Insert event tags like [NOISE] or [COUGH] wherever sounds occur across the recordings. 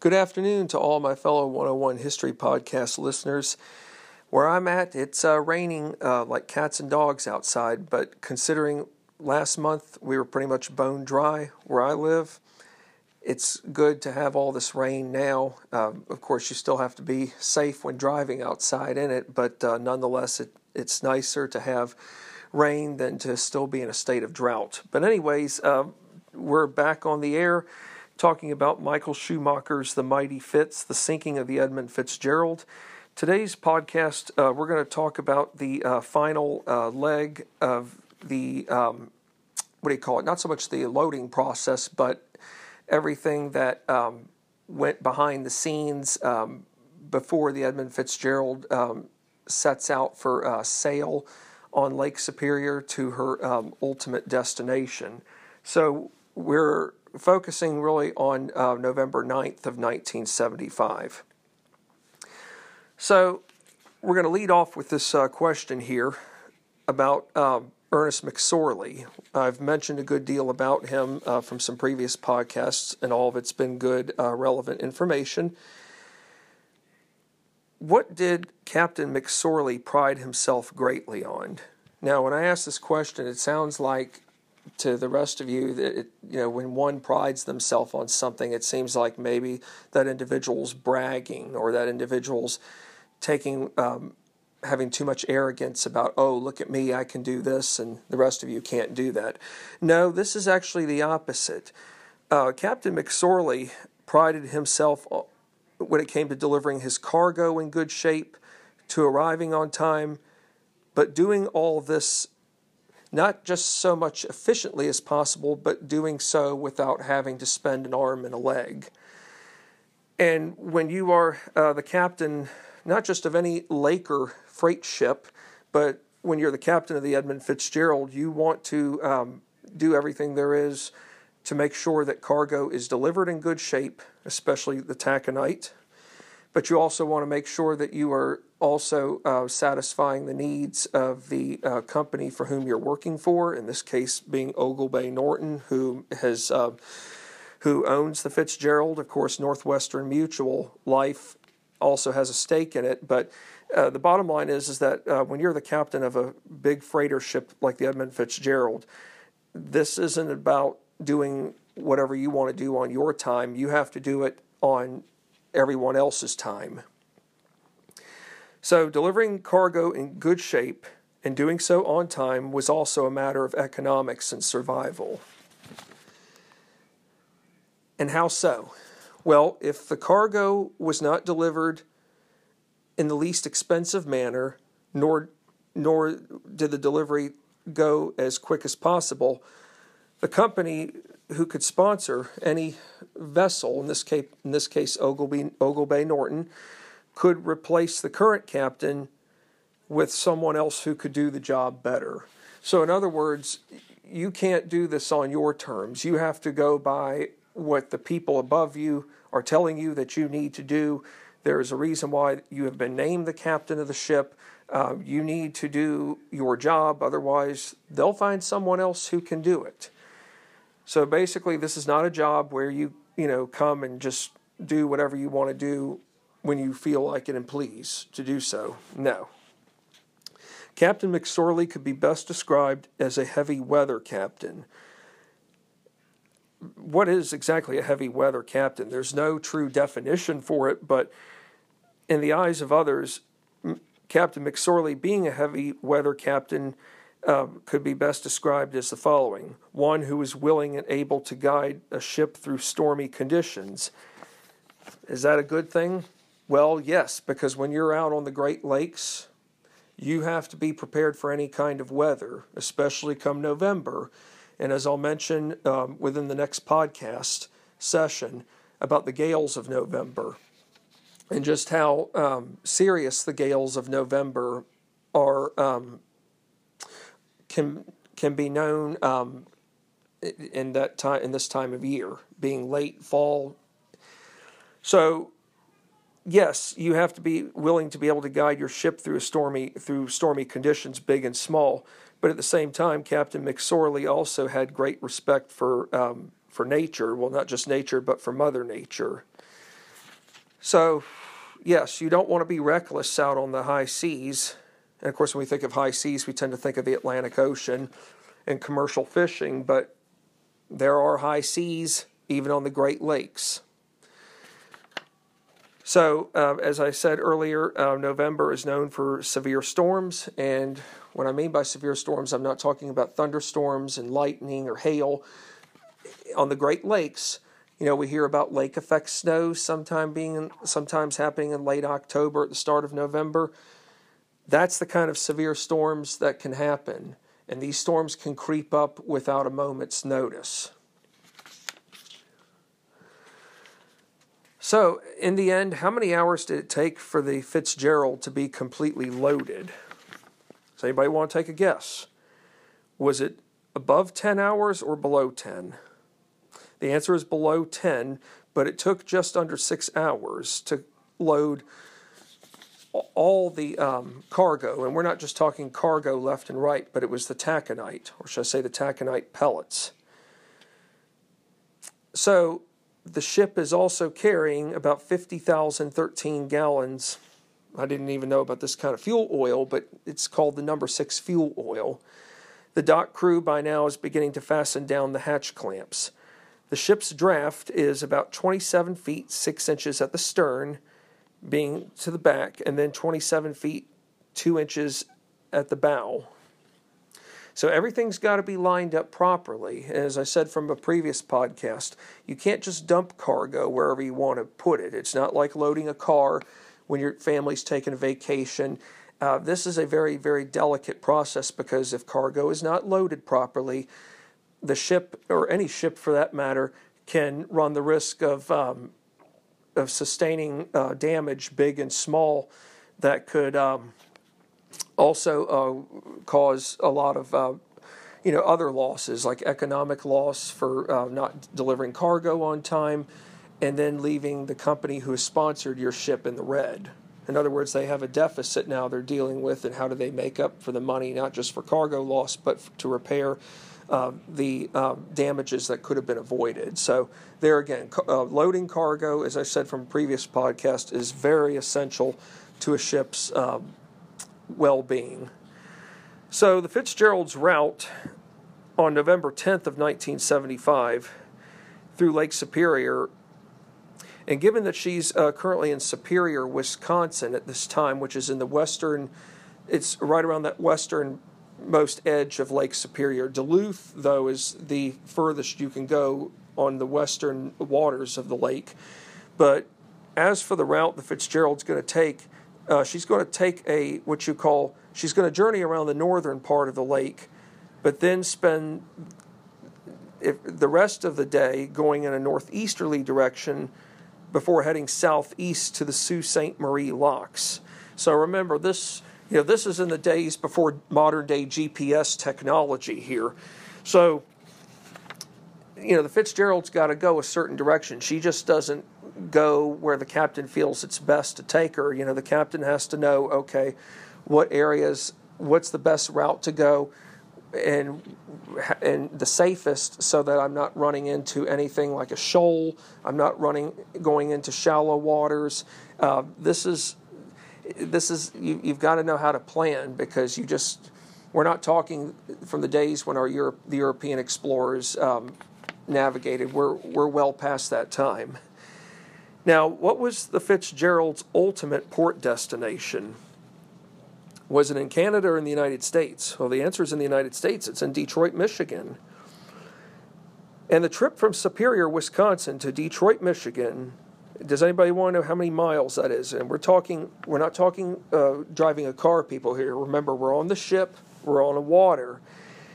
Good afternoon to all my fellow 101 History Podcast listeners. Where I'm at, it's uh, raining uh, like cats and dogs outside, but considering last month we were pretty much bone dry where I live, it's good to have all this rain now. Uh, of course, you still have to be safe when driving outside in it, but uh, nonetheless, it, it's nicer to have rain than to still be in a state of drought. But, anyways, uh, we're back on the air talking about Michael Schumacher's The Mighty Fitz, the sinking of the Edmund Fitzgerald. Today's podcast, uh, we're going to talk about the uh, final uh, leg of the, um, what do you call it? Not so much the loading process, but everything that um, went behind the scenes um, before the Edmund Fitzgerald um, sets out for uh, sail on Lake Superior to her um, ultimate destination. So we're focusing really on uh, November 9th of 1975. So we're going to lead off with this uh, question here about um, Ernest McSorley. I've mentioned a good deal about him uh, from some previous podcasts, and all of it's been good, uh, relevant information. What did Captain McSorley pride himself greatly on? Now, when I ask this question, it sounds like to the rest of you that it, you know when one prides themselves on something it seems like maybe that individual's bragging or that individual's taking um, having too much arrogance about oh look at me i can do this and the rest of you can't do that. No this is actually the opposite. Uh, captain mcsorley prided himself when it came to delivering his cargo in good shape to arriving on time but doing all this not just so much efficiently as possible, but doing so without having to spend an arm and a leg. And when you are uh, the captain, not just of any Laker freight ship, but when you're the captain of the Edmund Fitzgerald, you want to um, do everything there is to make sure that cargo is delivered in good shape, especially the taconite. But you also want to make sure that you are also uh, satisfying the needs of the uh, company for whom you're working for. In this case, being Oglebay Norton, who has uh, who owns the Fitzgerald. Of course, Northwestern Mutual Life also has a stake in it. But uh, the bottom line is is that uh, when you're the captain of a big freighter ship like the Edmund Fitzgerald, this isn't about doing whatever you want to do on your time. You have to do it on everyone else's time. So, delivering cargo in good shape and doing so on time was also a matter of economics and survival. And how so? Well, if the cargo was not delivered in the least expensive manner, nor, nor did the delivery go as quick as possible, the company who could sponsor any vessel, in this case, in this case Oglebay, Oglebay Norton, could replace the current captain with someone else who could do the job better. So, in other words, you can't do this on your terms. You have to go by what the people above you are telling you that you need to do. There is a reason why you have been named the captain of the ship. Uh, you need to do your job, otherwise, they'll find someone else who can do it. So basically, this is not a job where you you know come and just do whatever you want to do when you feel like it and please to do so. No. Captain McSorley could be best described as a heavy weather captain. What is exactly a heavy weather captain? There's no true definition for it, but in the eyes of others, Captain McSorley being a heavy weather captain uh, could be best described as the following one who is willing and able to guide a ship through stormy conditions. Is that a good thing? Well, yes, because when you're out on the Great Lakes, you have to be prepared for any kind of weather, especially come November. And as I'll mention um, within the next podcast session about the gales of November and just how um, serious the gales of November are um, can can be known um, in that time in this time of year, being late fall. So yes, you have to be willing to be able to guide your ship through stormy through stormy conditions, big and small. But at the same time, Captain McSorley also had great respect for um, for nature. Well, not just nature, but for Mother Nature. So, yes, you don't want to be reckless out on the high seas. And of course, when we think of high seas, we tend to think of the Atlantic Ocean and commercial fishing, but there are high seas even on the Great Lakes. So, uh, as I said earlier, uh, November is known for severe storms. And what I mean by severe storms, I'm not talking about thunderstorms and lightning or hail. On the Great Lakes, you know, we hear about lake effect snow sometime being sometimes happening in late October at the start of November. That's the kind of severe storms that can happen. And these storms can creep up without a moment's notice. So, in the end, how many hours did it take for the Fitzgerald to be completely loaded? Does anybody want to take a guess? Was it above 10 hours or below 10? The answer is below 10, but it took just under six hours to load all the um, cargo. And we're not just talking cargo left and right, but it was the taconite, or should I say the taconite pellets. So, the ship is also carrying about 50,013 gallons. I didn't even know about this kind of fuel oil, but it's called the number six fuel oil. The dock crew by now is beginning to fasten down the hatch clamps. The ship's draft is about 27 feet 6 inches at the stern, being to the back, and then 27 feet 2 inches at the bow. So everything's got to be lined up properly. As I said from a previous podcast, you can't just dump cargo wherever you want to put it. It's not like loading a car when your family's taking a vacation. Uh, this is a very, very delicate process because if cargo is not loaded properly, the ship, or any ship for that matter, can run the risk of um, of sustaining uh, damage, big and small, that could um, also uh, cause a lot of uh, you know other losses like economic loss for uh, not delivering cargo on time and then leaving the company who sponsored your ship in the red in other words they have a deficit now they're dealing with and how do they make up for the money not just for cargo loss but to repair uh, the uh, damages that could have been avoided. So, there again, uh, loading cargo, as I said from previous podcast, is very essential to a ship's um, well being. So the Fitzgerald's route on November 10th of 1975 through Lake Superior, and given that she's uh, currently in Superior, Wisconsin at this time, which is in the western, it's right around that westernmost edge of Lake Superior. Duluth, though, is the furthest you can go on the western waters of the lake. But as for the route the Fitzgerald's going to take, uh, she's going to take a what you call she's going to journey around the northern part of the lake, but then spend the rest of the day going in a northeasterly direction before heading southeast to the Sault Ste. Marie locks. So remember this. You know, this is in the days before modern day GPS technology here. So, you know, the Fitzgerald's got to go a certain direction. She just doesn't go where the captain feels it's best to take her. You know, the captain has to know, okay, what areas, what's the best route to go, and and the safest, so that I'm not running into anything like a shoal. I'm not running going into shallow waters. Uh, this is this is you, you've got to know how to plan because you just we're not talking from the days when our Europe, the European explorers um, navigated. We're we're well past that time. Now, what was the Fitzgerald's ultimate port destination? Was it in Canada or in the United States? Well, the answer is in the United States. It's in Detroit, Michigan. And the trip from Superior, Wisconsin to Detroit, Michigan, does anybody want to know how many miles that is? And we're talking, we're not talking uh, driving a car, people here. Remember, we're on the ship, we're on the water.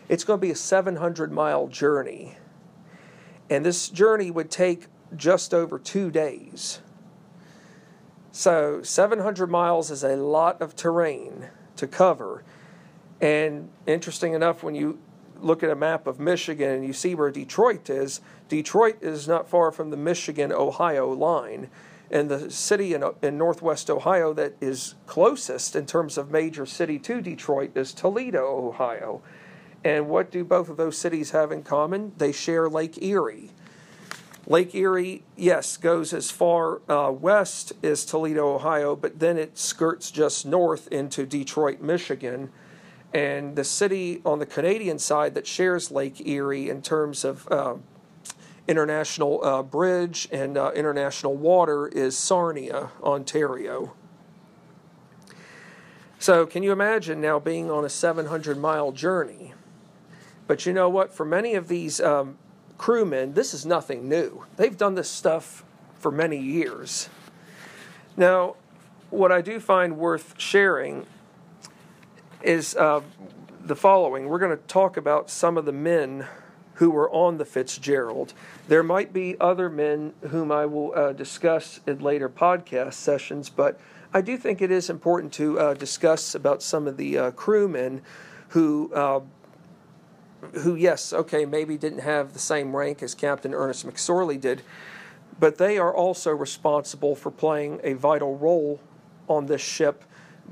It's going to be a 700 mile journey. And this journey would take just over two days. So 700 miles is a lot of terrain to cover. And interesting enough, when you look at a map of Michigan and you see where Detroit is, Detroit is not far from the Michigan Ohio line. And the city in, in northwest Ohio that is closest in terms of major city to Detroit is Toledo, Ohio. And what do both of those cities have in common? They share Lake Erie. Lake Erie, yes, goes as far uh, west as Toledo, Ohio, but then it skirts just north into Detroit, Michigan. And the city on the Canadian side that shares Lake Erie in terms of uh, international uh, bridge and uh, international water is Sarnia, Ontario. So, can you imagine now being on a 700 mile journey? But you know what? For many of these um, crewmen, this is nothing new. They've done this stuff for many years. Now, what I do find worth sharing is uh, the following. We're going to talk about some of the men who were on the Fitzgerald. There might be other men whom I will uh, discuss in later podcast sessions, but I do think it is important to uh, discuss about some of the uh, crewmen who uh, who, yes, okay, maybe didn't have the same rank as Captain Ernest McSorley did, but they are also responsible for playing a vital role on this ship.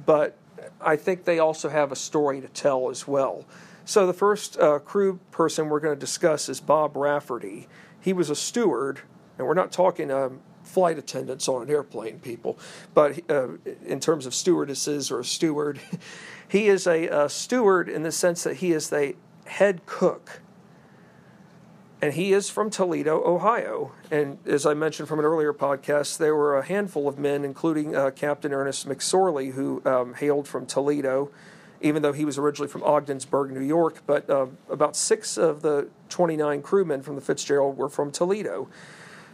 But I think they also have a story to tell as well. So the first uh, crew person we're going to discuss is Bob Rafferty. He was a steward, and we're not talking um, flight attendants on an airplane, people, but uh, in terms of stewardesses or a steward, [LAUGHS] he is a, a steward in the sense that he is the head cook. And he is from Toledo, Ohio. And as I mentioned from an earlier podcast, there were a handful of men, including uh, Captain Ernest McSorley, who um, hailed from Toledo, even though he was originally from Ogdensburg, New York. But uh, about six of the 29 crewmen from the Fitzgerald were from Toledo.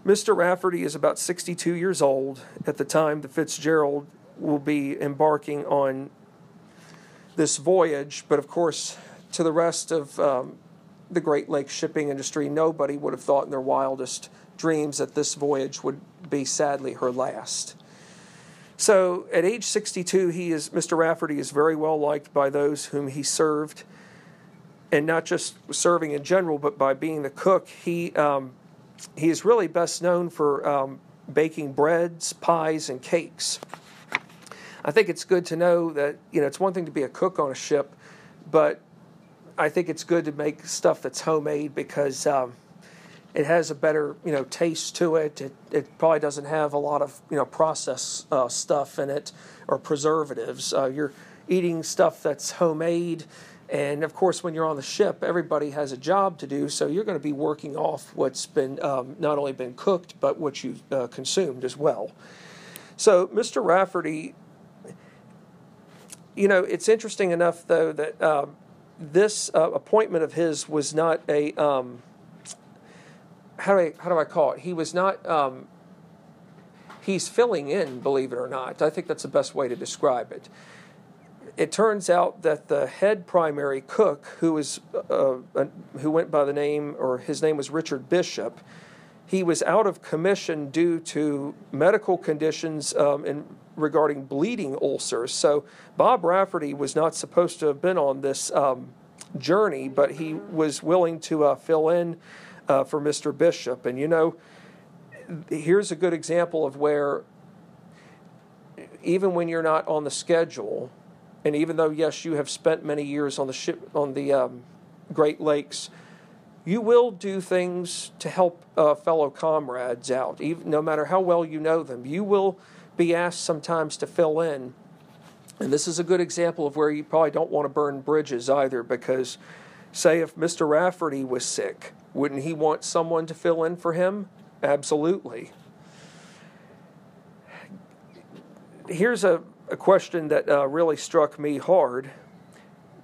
Mr. Rafferty is about 62 years old at the time the Fitzgerald will be embarking on this voyage. But of course, to the rest of um, the Great Lakes shipping industry, nobody would have thought in their wildest dreams that this voyage would be sadly her last. So at age 62, he is Mr. Rafferty is very well liked by those whom he served, and not just serving in general, but by being the cook. He um, he is really best known for um, baking breads, pies, and cakes. I think it's good to know that you know it's one thing to be a cook on a ship, but I think it's good to make stuff that's homemade because um, it has a better you know taste to it. It it probably doesn't have a lot of you know processed uh, stuff in it or preservatives. Uh, you're eating stuff that's homemade. And of course, when you're on the ship, everybody has a job to do, so you're going to be working off what's been um, not only been cooked, but what you've uh, consumed as well. So, Mr. Rafferty, you know, it's interesting enough though that um, this uh, appointment of his was not a um, how do I how do I call it? He was not. Um, he's filling in, believe it or not. I think that's the best way to describe it. It turns out that the head primary cook, who was uh, uh, who went by the name or his name was Richard Bishop, he was out of commission due to medical conditions um, in, regarding bleeding ulcers. So Bob Rafferty was not supposed to have been on this um, journey, but he was willing to uh, fill in uh, for Mr. Bishop. And you know, here's a good example of where even when you're not on the schedule, and even though yes, you have spent many years on the ship on the um, Great Lakes you will do things to help uh, fellow comrades out, even, no matter how well you know them. You will be asked sometimes to fill in. And this is a good example of where you probably don't want to burn bridges either, because, say, if Mr. Rafferty was sick, wouldn't he want someone to fill in for him? Absolutely. Here's a, a question that uh, really struck me hard.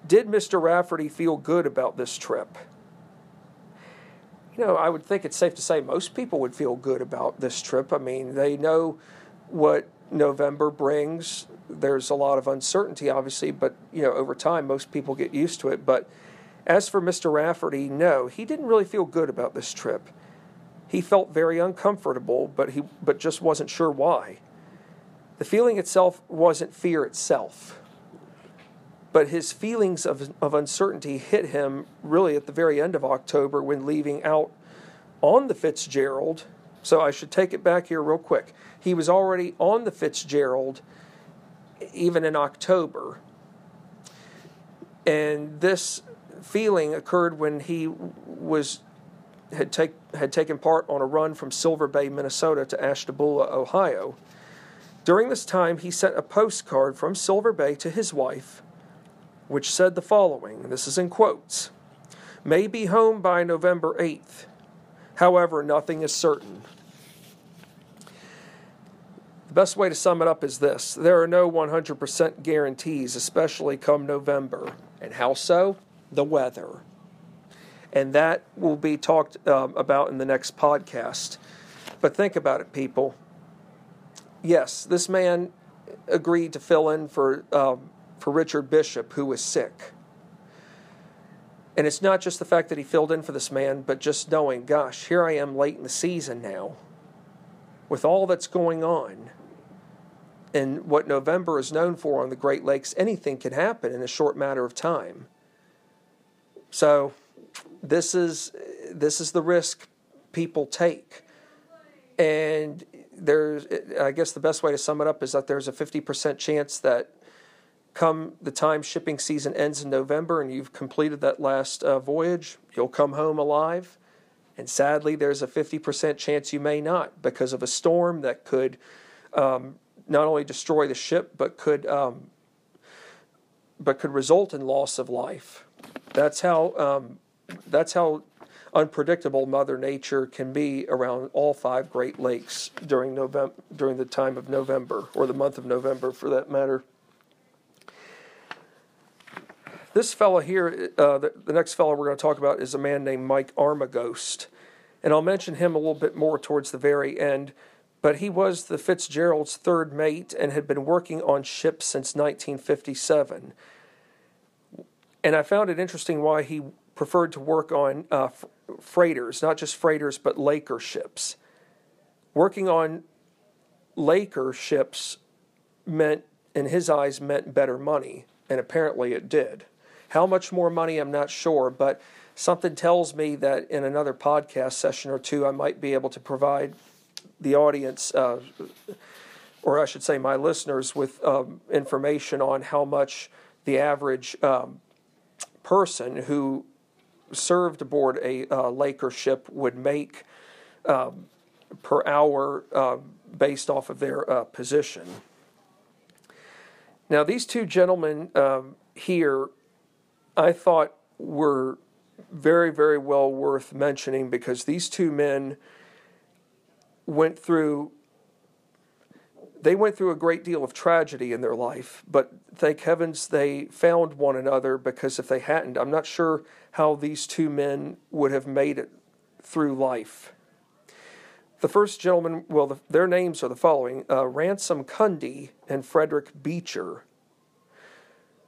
Did Mr. Rafferty feel good about this trip? you know, I would think it's safe to say most people would feel good about this trip. I mean, they know what November brings. There's a lot of uncertainty, obviously, but you know, over time, most people get used to it. But as for Mr. Rafferty, no, he didn't really feel good about this trip. He felt very uncomfortable, but he but just wasn't sure why. The feeling itself wasn't fear itself. But his feelings of, of uncertainty hit him really at the very end of October when leaving out on the Fitzgerald. So I should take it back here real quick. He was already on the Fitzgerald even in October. And this feeling occurred when he was had, take, had taken part on a run from Silver Bay, Minnesota to Ashtabula, Ohio. During this time, he sent a postcard from Silver Bay to his wife, which said the following this is in quotes May be home by November 8th. However, nothing is certain. Best way to sum it up is this there are no 100% guarantees, especially come November. And how so? The weather. And that will be talked um, about in the next podcast. But think about it, people. Yes, this man agreed to fill in for, um, for Richard Bishop, who was sick. And it's not just the fact that he filled in for this man, but just knowing, gosh, here I am late in the season now with all that's going on. And what November is known for on the Great Lakes, anything can happen in a short matter of time. So this is this is the risk people take. And there's I guess the best way to sum it up is that there's a 50% chance that come the time shipping season ends in November and you've completed that last uh, voyage, you'll come home alive. And sadly, there's a 50% chance you may not because of a storm that could um, not only destroy the ship but could um, but could result in loss of life. That's how um, that's how unpredictable Mother Nature can be around all five Great Lakes during November during the time of November or the month of November for that matter. This fellow here, uh, the, the next fellow we're going to talk about is a man named Mike Armagost. And I'll mention him a little bit more towards the very end. But he was the Fitzgerald's third mate and had been working on ships since 1957. And I found it interesting why he preferred to work on uh, freighters, not just freighters, but Laker ships. Working on Laker ships meant, in his eyes, meant better money, and apparently it did. How much more money, I'm not sure, but something tells me that in another podcast session or two, I might be able to provide the audience, uh, or I should say my listeners, with um, information on how much the average um, person who served aboard a uh, Laker ship would make um, per hour uh, based off of their uh, position. Now, these two gentlemen um, here I thought were very, very well worth mentioning because these two men went through they went through a great deal of tragedy in their life, but thank heavens they found one another because if they hadn't, I'm not sure how these two men would have made it through life. The first gentleman, well, the, their names are the following uh, Ransom Cundy and Frederick Beecher.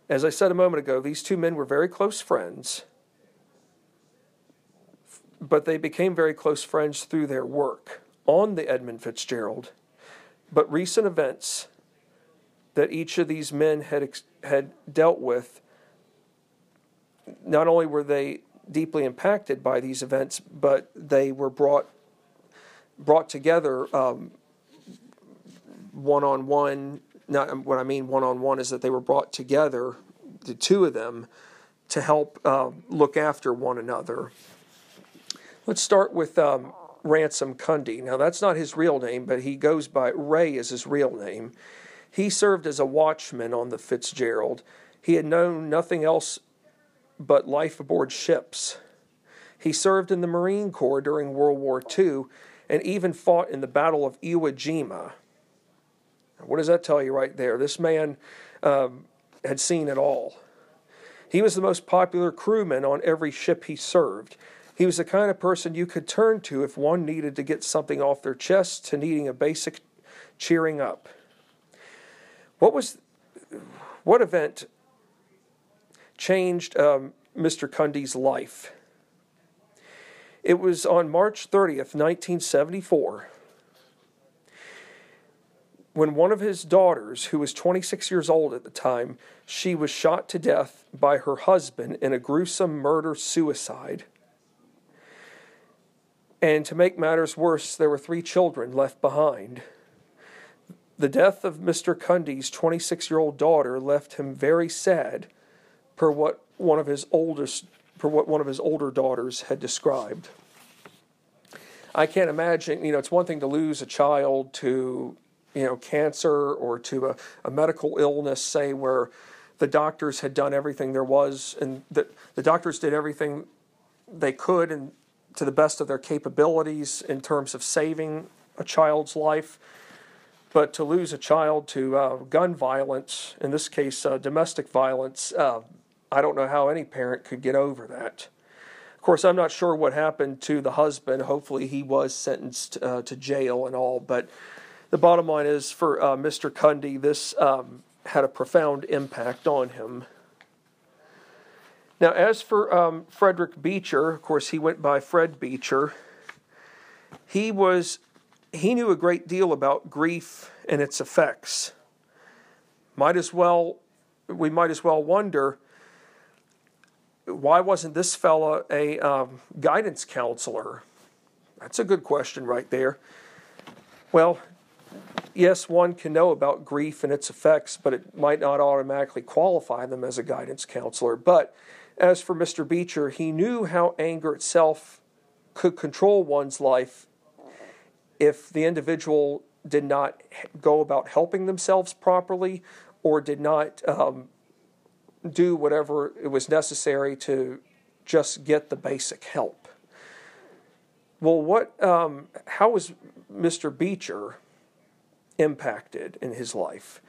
As I said a moment ago, these two men were very close friends, but they became very close friends through their work on the Edmund Fitzgerald. But recent events that each of these men had, had dealt with, not only were they deeply impacted by these events, but they were brought brought together one on one not what I mean one on one is that they were brought together, the two of them, to help uh, look after one another. Let's start with um, Ransom Cundy. Now, that's not his real name, but he goes by Ray is his real name. He served as a watchman on the Fitzgerald. He had known nothing else but life aboard ships. He served in the Marine Corps during World War II and even fought in the Battle of Iwo Jima. What does that tell you right there? This man um, had seen it all. He was the most popular crewman on every ship he served. He was the kind of person you could turn to if one needed to get something off their chest to needing a basic cheering up. What was what event changed um, Mr. Cundy's life? It was on March 30th, 1974 when one of his daughters, who was 26 years old at the time, she was shot to death by her husband in a gruesome murder suicide. And to make matters worse, there were three children left behind. The death of Mr. Cundy's 26 year old daughter left him very sad, per what one of his oldest per what one of his older daughters had described. I can't imagine, you know, it's one thing to lose a child to, you know, cancer or to a, a medical illness, say, where the doctors had done everything there was, and that the doctors did everything they could and to the best of their capabilities in terms of saving a child's life. But to lose a child to uh, gun violence, in this case, uh, domestic violence, uh, I don't know how any parent could get over that. Of course, I'm not sure what happened to the husband. Hopefully, he was sentenced uh, to jail and all. But the bottom line is for uh, Mr. Cundy, this um, had a profound impact on him. Now, as for um, Frederick Beecher, of course, he went by Fred Beecher. He was he knew a great deal about grief and its effects. Might as well we might as well wonder why wasn't this fella a um, guidance counselor? That's a good question right there. Well, yes, one can know about grief and its effects, but it might not automatically qualify them as a guidance counselor. But as for Mr. Beecher, he knew how anger itself could control one's life if the individual did not go about helping themselves properly or did not um, do whatever it was necessary to just get the basic help. Well, what? Um, how was Mr. Beecher impacted in his life?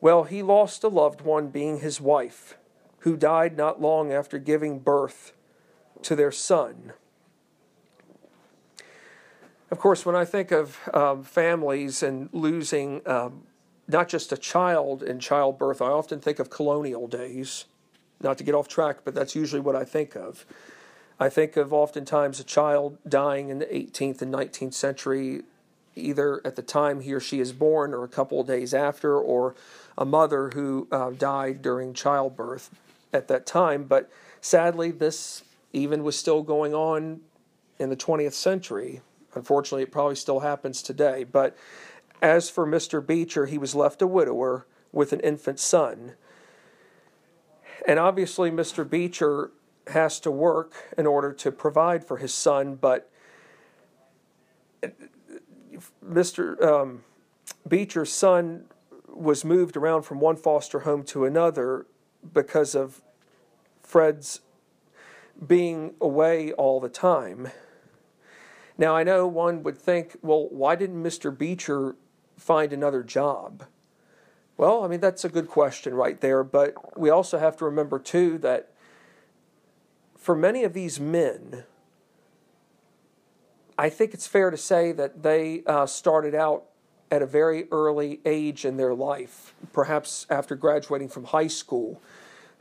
Well, he lost a loved one, being his wife who died not long after giving birth to their son. Of course, when I think of um, families and losing um, not just a child in childbirth, I often think of colonial days. Not to get off track, but that's usually what I think of. I think of oftentimes a child dying in the 18th and 19th century, either at the time he or she is born or a couple of days after, or a mother who uh, died during childbirth at that time, but sadly, this even was still going on in the 20th century. Unfortunately, it probably still happens today. But as for Mr. Beecher, he was left a widower with an infant son. And obviously, Mr. Beecher has to work in order to provide for his son, but Mr. Um, Beecher's son was moved around from one foster home to another because of Fred's being away all the time. Now, I know one would think, well, why didn't Mr. Beecher find another job? Well, I mean, that's a good question right there, but we also have to remember, too, that for many of these men, I think it's fair to say that they uh, started out at a very early age in their life, perhaps after graduating from high school,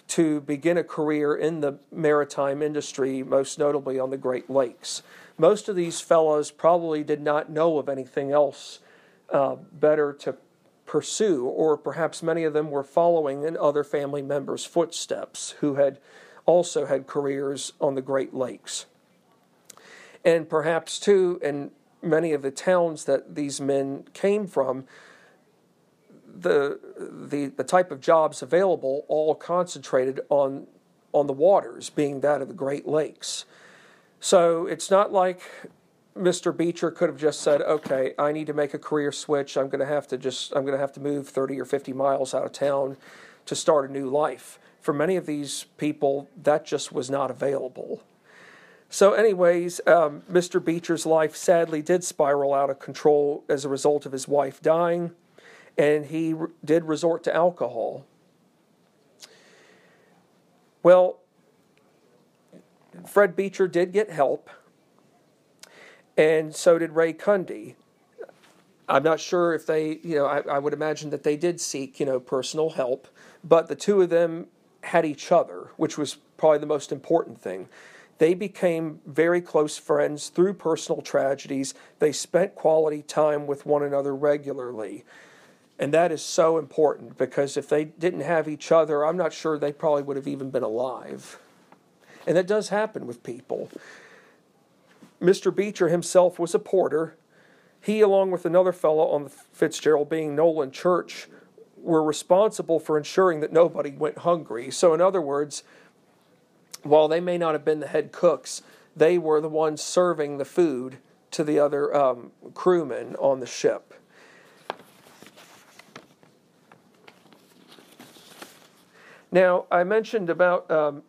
to begin a career in the maritime industry, most notably on the Great Lakes. Most of these fellows probably did not know of anything else uh, better to pursue, or perhaps many of them were following in other family members' footsteps who had also had careers on the Great Lakes. And perhaps, too, in many of the towns that these men came from, the, the, the type of jobs available all concentrated on, on the waters, being that of the Great Lakes. So it's not like Mr. Beecher could have just said, "Okay, I need to make a career switch. I'm going to have to just I'm going to have to move 30 or 50 miles out of town to start a new life." For many of these people, that just was not available. So, anyways, um, Mr. Beecher's life sadly did spiral out of control as a result of his wife dying and he did resort to alcohol. Well, Fred Beecher did get help, and so did Ray Cundy. I'm not sure if they, you know, I, I, would imagine that they did seek, you know, personal help, but the two of them had each other, which was probably the most important thing. They became very close friends through personal tragedies. They spent quality time with one another regularly. And that is so important because if they didn't have each other, I'm not sure they probably would have even been alive. And that does happen with people. Mr. Beecher himself was a porter. He, along with another fellow on the Fitzgerald, being Nolan Church, were responsible for ensuring that nobody went hungry. So, in other words, while they may not have been the head cooks, they were the ones serving the food to the other um, crewmen on the ship. Now, I mentioned about um,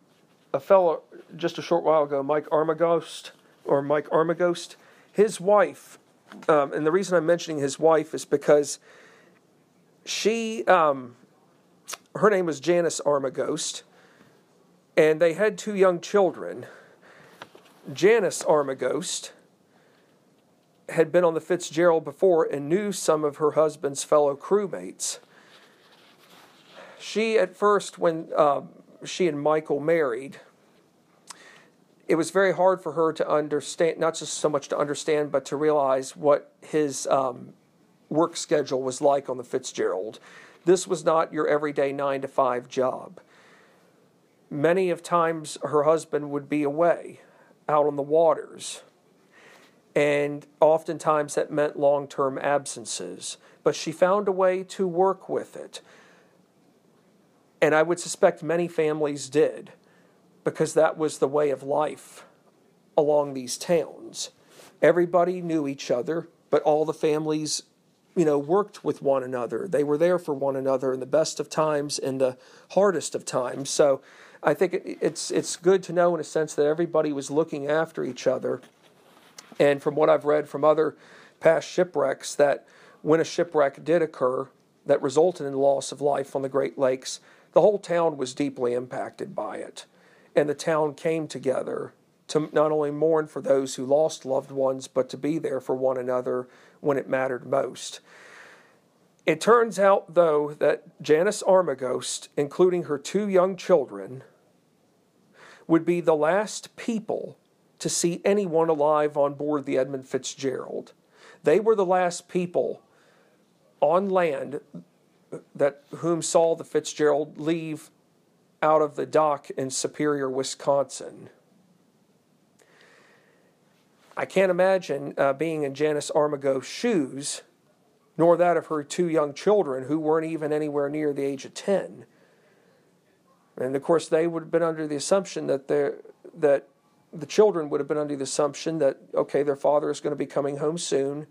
a fellow just a short while ago, Mike Armagost, or Mike Armagost. His wife, um, and the reason I'm mentioning his wife is because she, um, her name was Janice Armagost, and they had two young children. Janice Armagost had been on the Fitzgerald before and knew some of her husband's fellow crewmates. She, at first, when uh, she and Michael married, it was very hard for her to understand, not just so much to understand, but to realize what his um, work schedule was like on the Fitzgerald. This was not your everyday nine to five job. Many of times her husband would be away out on the waters, and oftentimes that meant long term absences. But she found a way to work with it. And I would suspect many families did because that was the way of life along these towns. Everybody knew each other, but all the families, you know, worked with one another. They were there for one another in the best of times and the hardest of times. So I think it's it's good to know in a sense that everybody was looking after each other. And from what I've read from other past shipwrecks, that when a shipwreck did occur that resulted in loss of life on the Great Lakes, the whole town was deeply impacted by it and the town came together to not only mourn for those who lost loved ones, but to be there for one another when it mattered most. It turns out, though, that Janice Armagost, including her two young children, would be the last people to see anyone alive on board the Edmund Fitzgerald. They were the last people on land that whom saw the Fitzgerald leave out of the dock in Superior, Wisconsin. I can't imagine uh, being in Janice Armagost's shoes, nor that of her two young children who weren't even anywhere near the age of 10. And of course, they would have been under the assumption that, that the children would have been under the assumption that, okay, their father is going to be coming home soon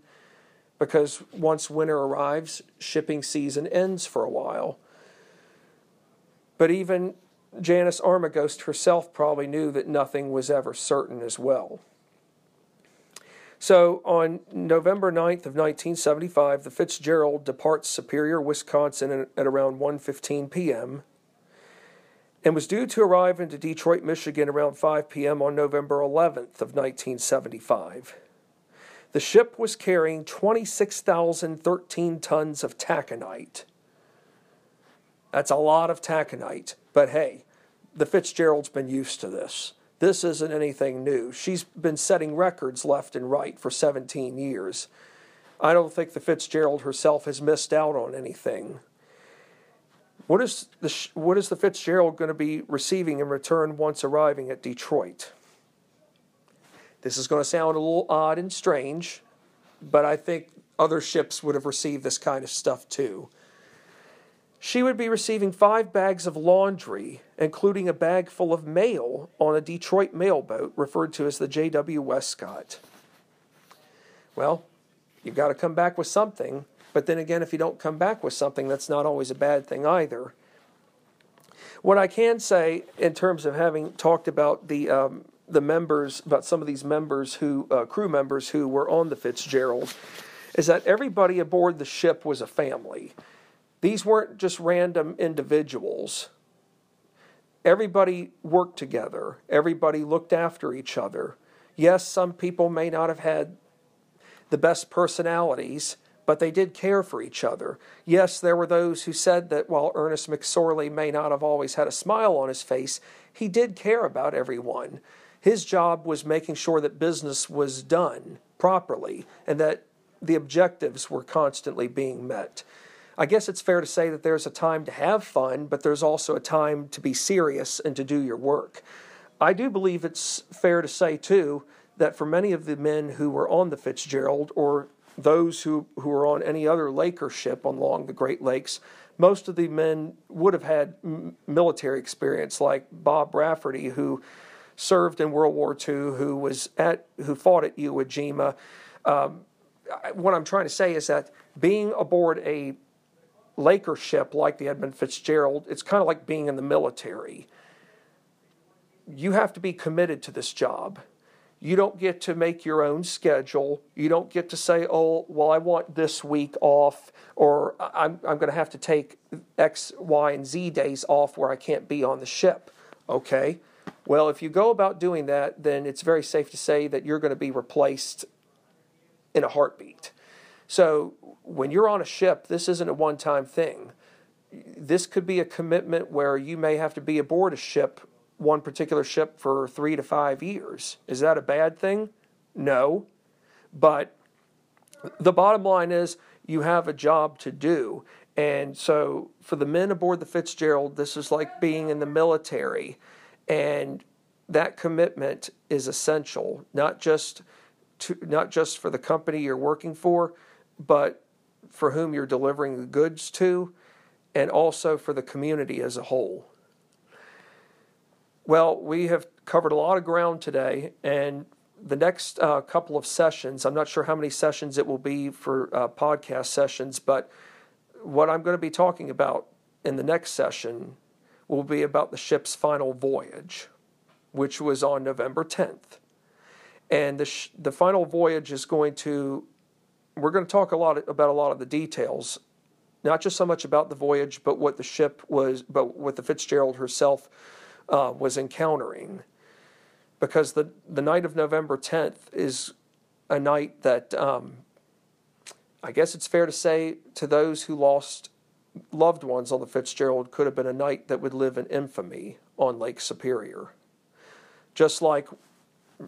because once winter arrives, shipping season ends for a while. But even Janice Armagost herself probably knew that nothing was ever certain as well. So on November 9th of 1975, the Fitzgerald departs Superior, Wisconsin at around 1:15 p.m. and was due to arrive into Detroit, Michigan around 5 p.m. on November 11th of 1975. The ship was carrying 26,013 tons of taconite. That's a lot of taconite. But hey, the Fitzgerald's been used to this. This isn't anything new. She's been setting records left and right for 17 years. I don't think the Fitzgerald herself has missed out on anything. What is the what is the Fitzgerald going to be receiving in return once arriving at Detroit? This is going to sound a little odd and strange, but I think other ships would have received this kind of stuff too. She would be receiving five bags of laundry, including a bag full of mail on a Detroit mailboat referred to as the J.W. Westcott. Well, you've got to come back with something, but then again, if you don't come back with something, that's not always a bad thing either. What I can say in terms of having talked about the um, the members, about some of these members who uh, crew members who were on the Fitzgerald, is that everybody aboard the ship was a family. These weren't just random individuals. Everybody worked together, everybody looked after each other. Yes, some people may not have had the best personalities, but they did care for each other. Yes, there were those who said that while Ernest McSorley may not have always had a smile on his face, he did care about everyone. His job was making sure that business was done properly and that the objectives were constantly being met. I guess it's fair to say that there's a time to have fun, but there's also a time to be serious and to do your work. I do believe it's fair to say, too, that for many of the men who were on the Fitzgerald or those who, who were on any other Laker ship along the Great Lakes, most of the men would have had m- military experience, like Bob Rafferty, who served in World War II, who was at who fought at Iwo Jima, Um, what I'm trying to say is that being aboard a Laker ship like the Edmund Fitzgerald, it's kind of like being in the military. You have to be committed to this job. You don't get to make your own schedule. You don't get to say, oh, well, I want this week off, or I'm, I'm going to have to take X, Y, and Z days off where I can't be on the ship. Okay. Well, if you go about doing that, then it's very safe to say that you're going to be replaced in a heartbeat. So when you're on a ship, this isn't a one time thing. This could be a commitment where you may have to be aboard a ship, one particular ship, for three to five years. Is that a bad thing? No. But the bottom line is you have a job to do. And so for the men aboard the Fitzgerald, this is like being in the military. And that commitment is essential, not just to, not just for the company you're working for, but for whom you're delivering the goods to, and also for the community as a whole. Well, we have covered a lot of ground today, and the next uh, couple of sessions, I'm not sure how many sessions it will be for uh, podcast sessions, but what I'm going to be talking about in the next session will be about the ship's final voyage, which was on November 10th. And the, sh- the final voyage is going to, we're going to talk a lot about a lot of the details, not just so much about the voyage, but what the ship was, but what the Fitzgerald herself uh, was encountering. Because the, the night of November 10th is a night that um, I guess it's fair to say to those who lost loved ones on the Fitzgerald could have been a night that would live in infamy on Lake Superior. Just like,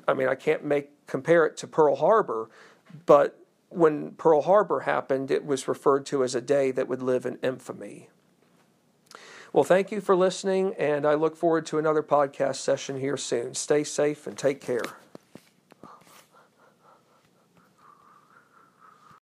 I mean, I can't make compare it to Pearl Harbor, but when Pearl Harbor happened, it was referred to as a day that would live in infamy. Well, thank you for listening, and I look forward to another podcast session here soon. Stay safe and take care.